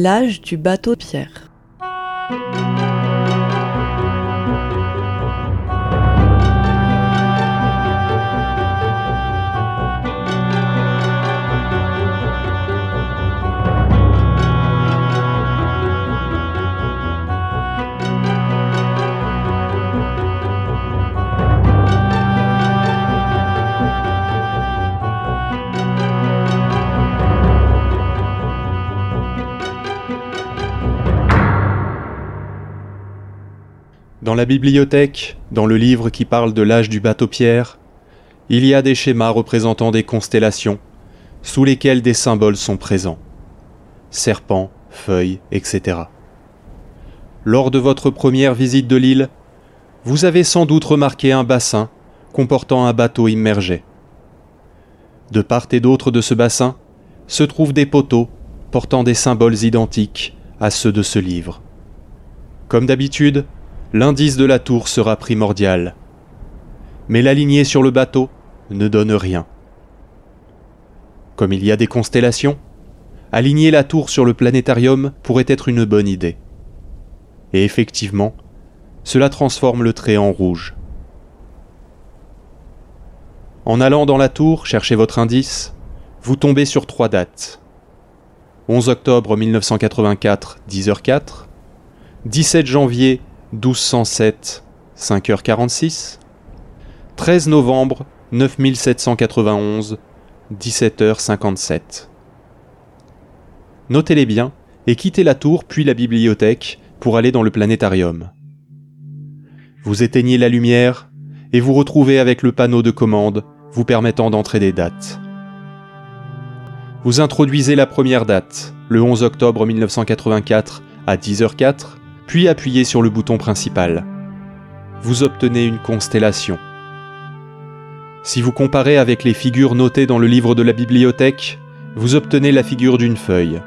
L'âge du bateau Pierre. Dans la bibliothèque, dans le livre qui parle de l'âge du bateau-pierre, il y a des schémas représentant des constellations, sous lesquelles des symboles sont présents. Serpents, feuilles, etc. Lors de votre première visite de l'île, vous avez sans doute remarqué un bassin comportant un bateau immergé. De part et d'autre de ce bassin se trouvent des poteaux portant des symboles identiques à ceux de ce livre. Comme d'habitude, l'indice de la tour sera primordial. Mais l'aligner sur le bateau ne donne rien. Comme il y a des constellations, aligner la tour sur le planétarium pourrait être une bonne idée. Et effectivement, cela transforme le trait en rouge. En allant dans la tour chercher votre indice, vous tombez sur trois dates. 11 octobre 1984, 10h04, 17 janvier 1207, 5h46, 13 novembre 9791, 17h57. Notez-les bien et quittez la tour puis la bibliothèque pour aller dans le planétarium. Vous éteignez la lumière et vous retrouvez avec le panneau de commande vous permettant d'entrer des dates. Vous introduisez la première date, le 11 octobre 1984 à 10h04, puis appuyez sur le bouton principal. Vous obtenez une constellation. Si vous comparez avec les figures notées dans le livre de la bibliothèque, vous obtenez la figure d'une feuille.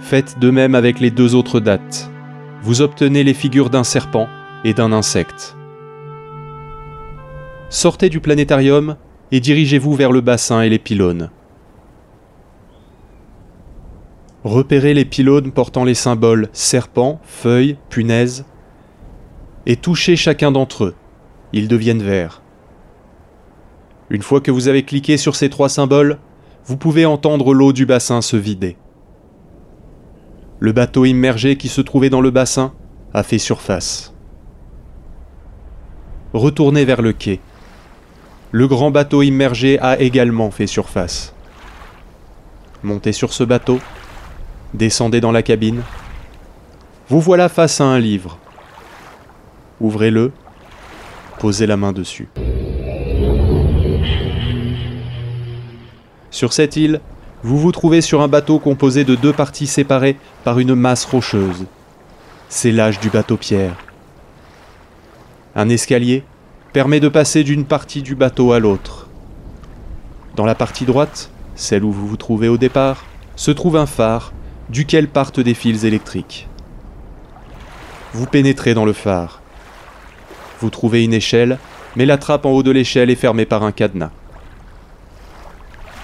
Faites de même avec les deux autres dates. Vous obtenez les figures d'un serpent et d'un insecte. Sortez du planétarium et dirigez-vous vers le bassin et les pylônes. Repérez les pylônes portant les symboles serpent, feuille, punaise, et touchez chacun d'entre eux. Ils deviennent verts. Une fois que vous avez cliqué sur ces trois symboles, vous pouvez entendre l'eau du bassin se vider. Le bateau immergé qui se trouvait dans le bassin a fait surface. Retournez vers le quai. Le grand bateau immergé a également fait surface. Montez sur ce bateau, descendez dans la cabine. Vous voilà face à un livre. Ouvrez-le, posez la main dessus. Sur cette île, vous vous trouvez sur un bateau composé de deux parties séparées par une masse rocheuse. C'est l'âge du bateau pierre. Un escalier permet de passer d'une partie du bateau à l'autre. Dans la partie droite, celle où vous vous trouvez au départ, se trouve un phare duquel partent des fils électriques. Vous pénétrez dans le phare. Vous trouvez une échelle, mais la trappe en haut de l'échelle est fermée par un cadenas.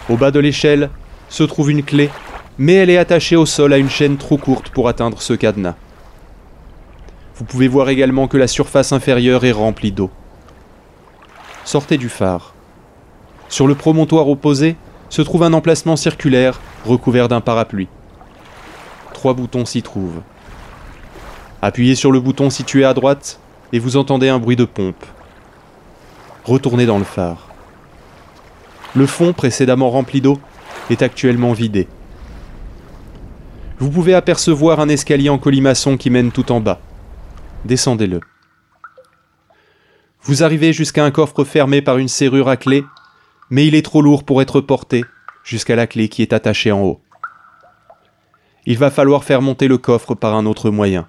Au bas de l'échelle se trouve une clé, mais elle est attachée au sol à une chaîne trop courte pour atteindre ce cadenas. Vous pouvez voir également que la surface inférieure est remplie d'eau. Sortez du phare. Sur le promontoire opposé se trouve un emplacement circulaire recouvert d'un parapluie. Boutons s'y trouvent. Appuyez sur le bouton situé à droite et vous entendez un bruit de pompe. Retournez dans le phare. Le fond, précédemment rempli d'eau, est actuellement vidé. Vous pouvez apercevoir un escalier en colimaçon qui mène tout en bas. Descendez-le. Vous arrivez jusqu'à un coffre fermé par une serrure à clé, mais il est trop lourd pour être porté jusqu'à la clé qui est attachée en haut. Il va falloir faire monter le coffre par un autre moyen.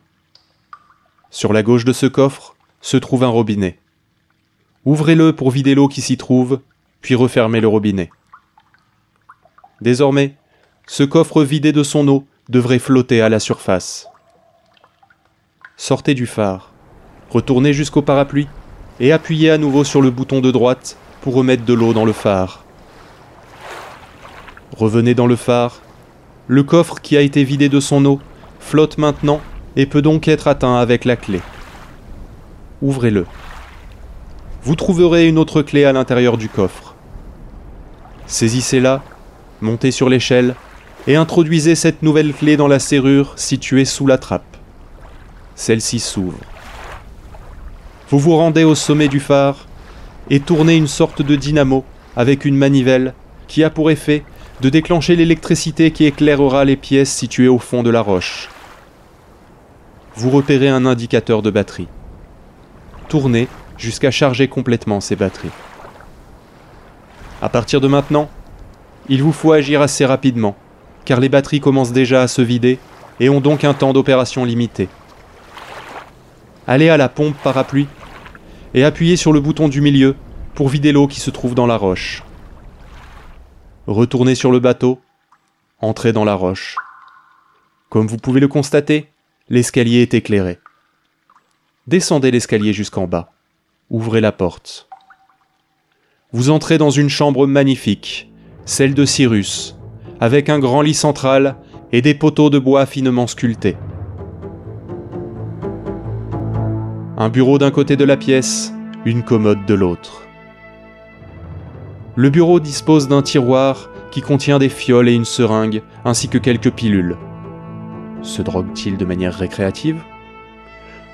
Sur la gauche de ce coffre se trouve un robinet. Ouvrez-le pour vider l'eau qui s'y trouve, puis refermez le robinet. Désormais, ce coffre vidé de son eau devrait flotter à la surface. Sortez du phare, retournez jusqu'au parapluie et appuyez à nouveau sur le bouton de droite pour remettre de l'eau dans le phare. Revenez dans le phare Le coffre qui a été vidé de son eau flotte maintenant et peut donc être atteint avec la clé. Ouvrez-le. Vous trouverez une autre clé à l'intérieur du coffre. Saisissez-la, montez sur l'échelle et introduisez cette nouvelle clé dans la serrure située sous la trappe. Celle-ci s'ouvre. Vous vous rendez au sommet du phare et tournez une sorte de dynamo avec une manivelle qui a pour effet de déclencher l'électricité qui éclairera les pièces situées au fond de la roche. Vous repérez un indicateur de batterie. Tournez jusqu'à charger complètement ces batteries. À partir de maintenant, il vous faut agir assez rapidement, car les batteries commencent déjà à se vider et ont donc un temps d'opération limité. Allez à la pompe parapluie et appuyez sur le bouton du milieu pour vider l'eau qui se trouve dans la roche. Retournez sur le bateau, entrez dans la roche. Comme vous pouvez le constater, l'escalier est éclairé. Descendez l'escalier jusqu'en bas. Ouvrez la porte. Vous entrez dans une chambre magnifique, celle de Cyrus, avec un grand lit central et des poteaux de bois finement sculptés. Un bureau d'un côté de la pièce, une commode de l'autre. Le bureau dispose d'un tiroir qui contient des fioles et une seringue, ainsi que quelques pilules. Se drogue-t-il de manière récréative?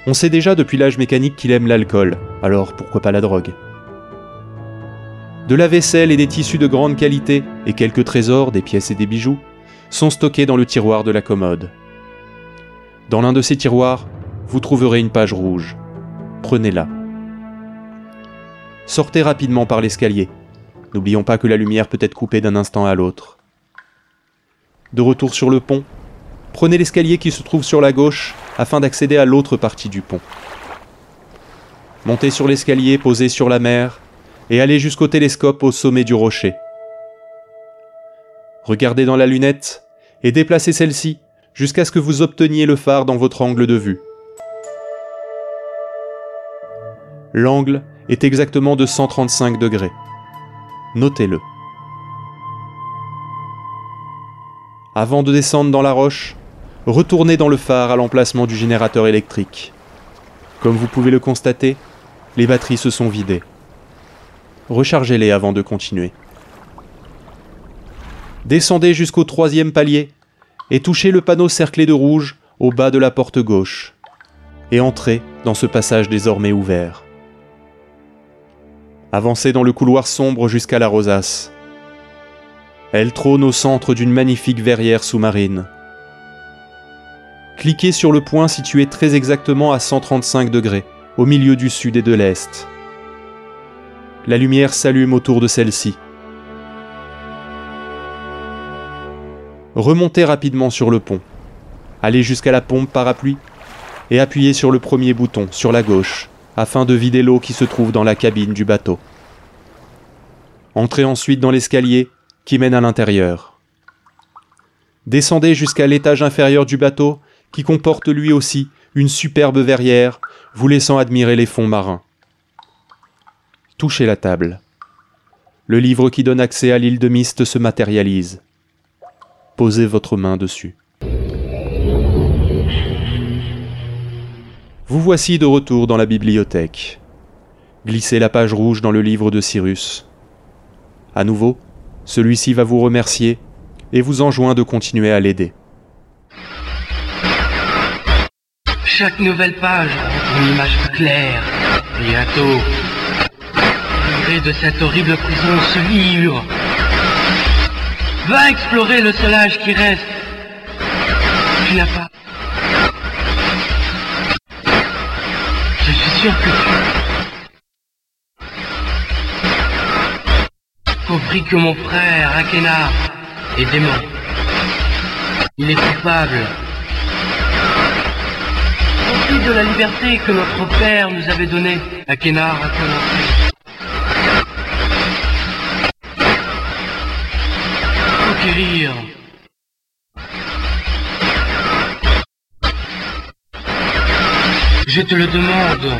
On sait déjà depuis l'âge mécanique qu'il aime l'alcool, alors pourquoi pas la drogue? De la vaisselle et des tissus de grande qualité, et quelques trésors, des pièces et des bijoux, sont stockés dans le tiroir de la commode. Dans l'un de ces tiroirs, vous trouverez une page rouge. Prenez-la. Sortez rapidement par l'escalier. N'oublions pas que la lumière peut être coupée d'un instant à l'autre. De retour sur le pont, prenez l'escalier qui se trouve sur la gauche afin d'accéder à l'autre partie du pont. Montez sur l'escalier posé sur la mer et allez jusqu'au télescope au sommet du rocher. Regardez dans la lunette et déplacez celle-ci jusqu'à ce que vous obteniez le phare dans votre angle de vue. L'angle est exactement de 135 degrés. Notez-le. Avant de descendre dans la roche, retournez dans le phare à l'emplacement du générateur électrique. Comme vous pouvez le constater, les batteries se sont vidées. Rechargez-les avant de continuer. Descendez jusqu'au troisième palier et touchez le panneau cerclé de rouge au bas de la porte gauche, et entrez dans ce passage désormais ouvert. Avancez dans le couloir sombre jusqu'à la rosace. Elle trône au centre d'une magnifique verrière sous-marine. Cliquez sur le point situé très exactement à 135 degrés, au milieu du sud et de l'est. La lumière s'allume autour de celle-ci. Remontez rapidement sur le pont. Allez jusqu'à la pompe parapluie et appuyez sur le premier bouton sur la gauche afin de vider l'eau qui se trouve dans la cabine du bateau. Entrez ensuite dans l'escalier qui mène à l'intérieur. Descendez jusqu'à l'étage inférieur du bateau qui comporte lui aussi une superbe verrière vous laissant admirer les fonds marins. Touchez la table. Le livre qui donne accès à l'île de Mist se matérialise. Posez votre main dessus. Vous voici de retour dans la bibliothèque. Glissez la page rouge dans le livre de Cyrus. À nouveau, celui-ci va vous remercier et vous enjoint de continuer à l'aider. Chaque nouvelle page une image claire. Bientôt, livré de cette horrible prison se livre. Va explorer le seul âge qui reste. Tu n'as pas Tu... Compris que mon frère, Akena, est démon. Il est coupable. Profit de la liberté que notre père nous avait donnée. Akena a te le demande.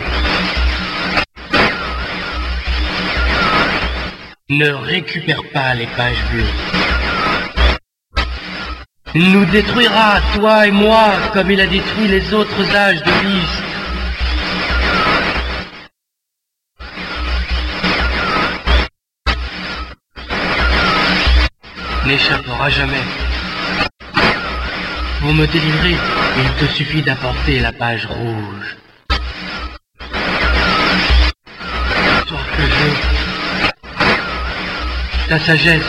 Ne récupère pas les pages bleues. Il nous détruira, toi et moi, comme il a détruit les autres âges de Beast. N'échappera jamais. Pour me délivrer, il te suffit d'apporter la page rouge. Sagesse.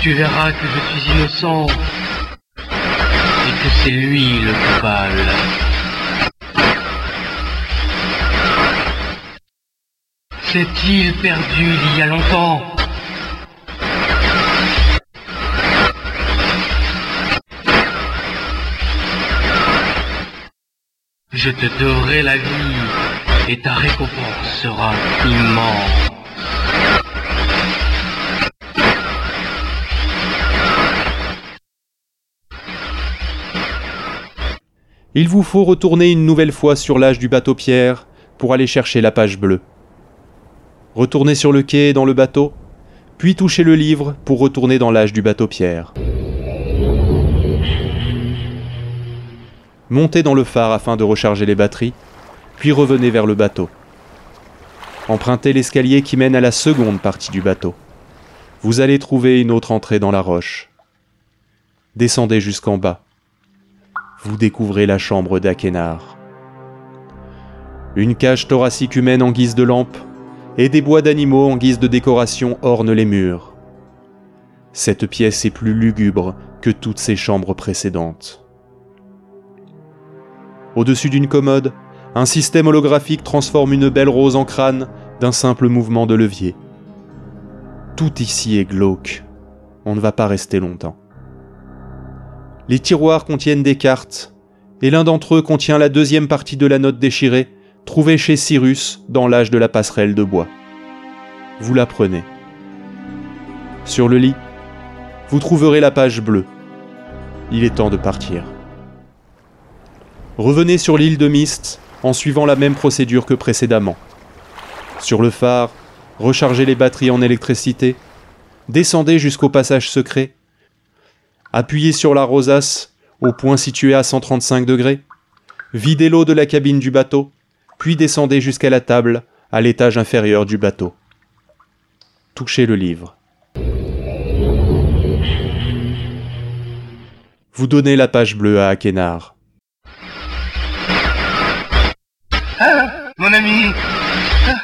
Tu verras que je suis innocent et que c'est lui le coupable. Cette île perdue il y a longtemps? Je te donnerai la vie et ta récompense sera immense. Il vous faut retourner une nouvelle fois sur l'âge du bateau Pierre pour aller chercher la page bleue. Retournez sur le quai dans le bateau, puis touchez le livre pour retourner dans l'âge du bateau Pierre. Montez dans le phare afin de recharger les batteries, puis revenez vers le bateau. Empruntez l'escalier qui mène à la seconde partie du bateau. Vous allez trouver une autre entrée dans la roche. Descendez jusqu'en bas vous découvrez la chambre d'Akenar. Une cage thoracique humaine en guise de lampe et des bois d'animaux en guise de décoration ornent les murs. Cette pièce est plus lugubre que toutes ses chambres précédentes. Au-dessus d'une commode, un système holographique transforme une belle rose en crâne d'un simple mouvement de levier. Tout ici est glauque. On ne va pas rester longtemps. Les tiroirs contiennent des cartes, et l'un d'entre eux contient la deuxième partie de la note déchirée, trouvée chez Cyrus dans l'âge de la passerelle de bois. Vous la prenez. Sur le lit, vous trouverez la page bleue. Il est temps de partir. Revenez sur l'île de Mist en suivant la même procédure que précédemment. Sur le phare, rechargez les batteries en électricité, descendez jusqu'au passage secret Appuyez sur la rosace au point situé à 135 degrés. Videz l'eau de la cabine du bateau, puis descendez jusqu'à la table à l'étage inférieur du bateau. Touchez le livre. Vous donnez la page bleue à Akenar. Mon ami ah.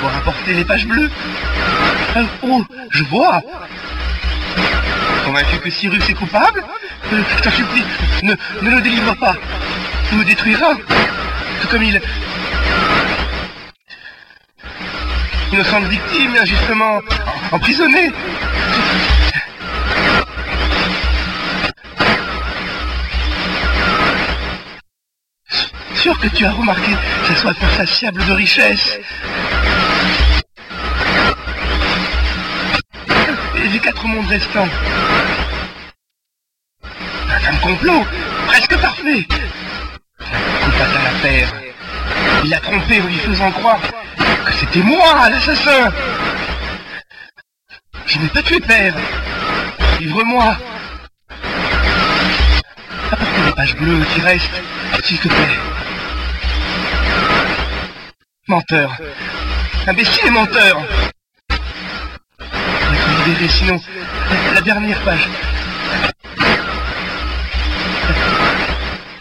Pour apporter les pages bleues ah, Oh, je vois Convaincu que Cyrus est coupable? Euh, Je t'en supplie, ne, ne le délivre pas. Il me détruira. Tout comme il... Innocente victime, injustement emprisonnée. Sûr que tu as remarqué sa soif insatiable de richesse. Et les quatre mondes restants un complot presque parfait. L'affaire. Il l'a trompé en lui faisant croire que c'était moi l'assassin. Je n'ai pas tué père. Livre-moi. Apporte les pages bleues qui restent, s'il te plaît. Menteur. Imbécile et menteur. Va sinon la dernière page.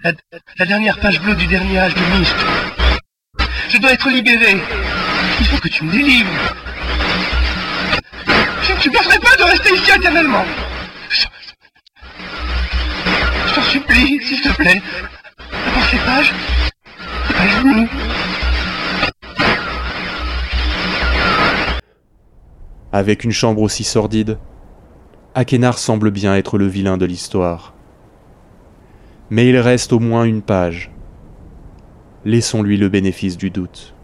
La, dernière page bleue du dernier âge de Mist. Je dois être libéré. Il faut que tu me délivres. Je ne supporterai pas de rester ici éternellement. Je, t'en supplie, s'il te plaît. Apporte ces pages. Avec une chambre aussi sordide, Akenar semble bien être le vilain de l'histoire mais il reste au moins une page. Laissons-lui le bénéfice du doute.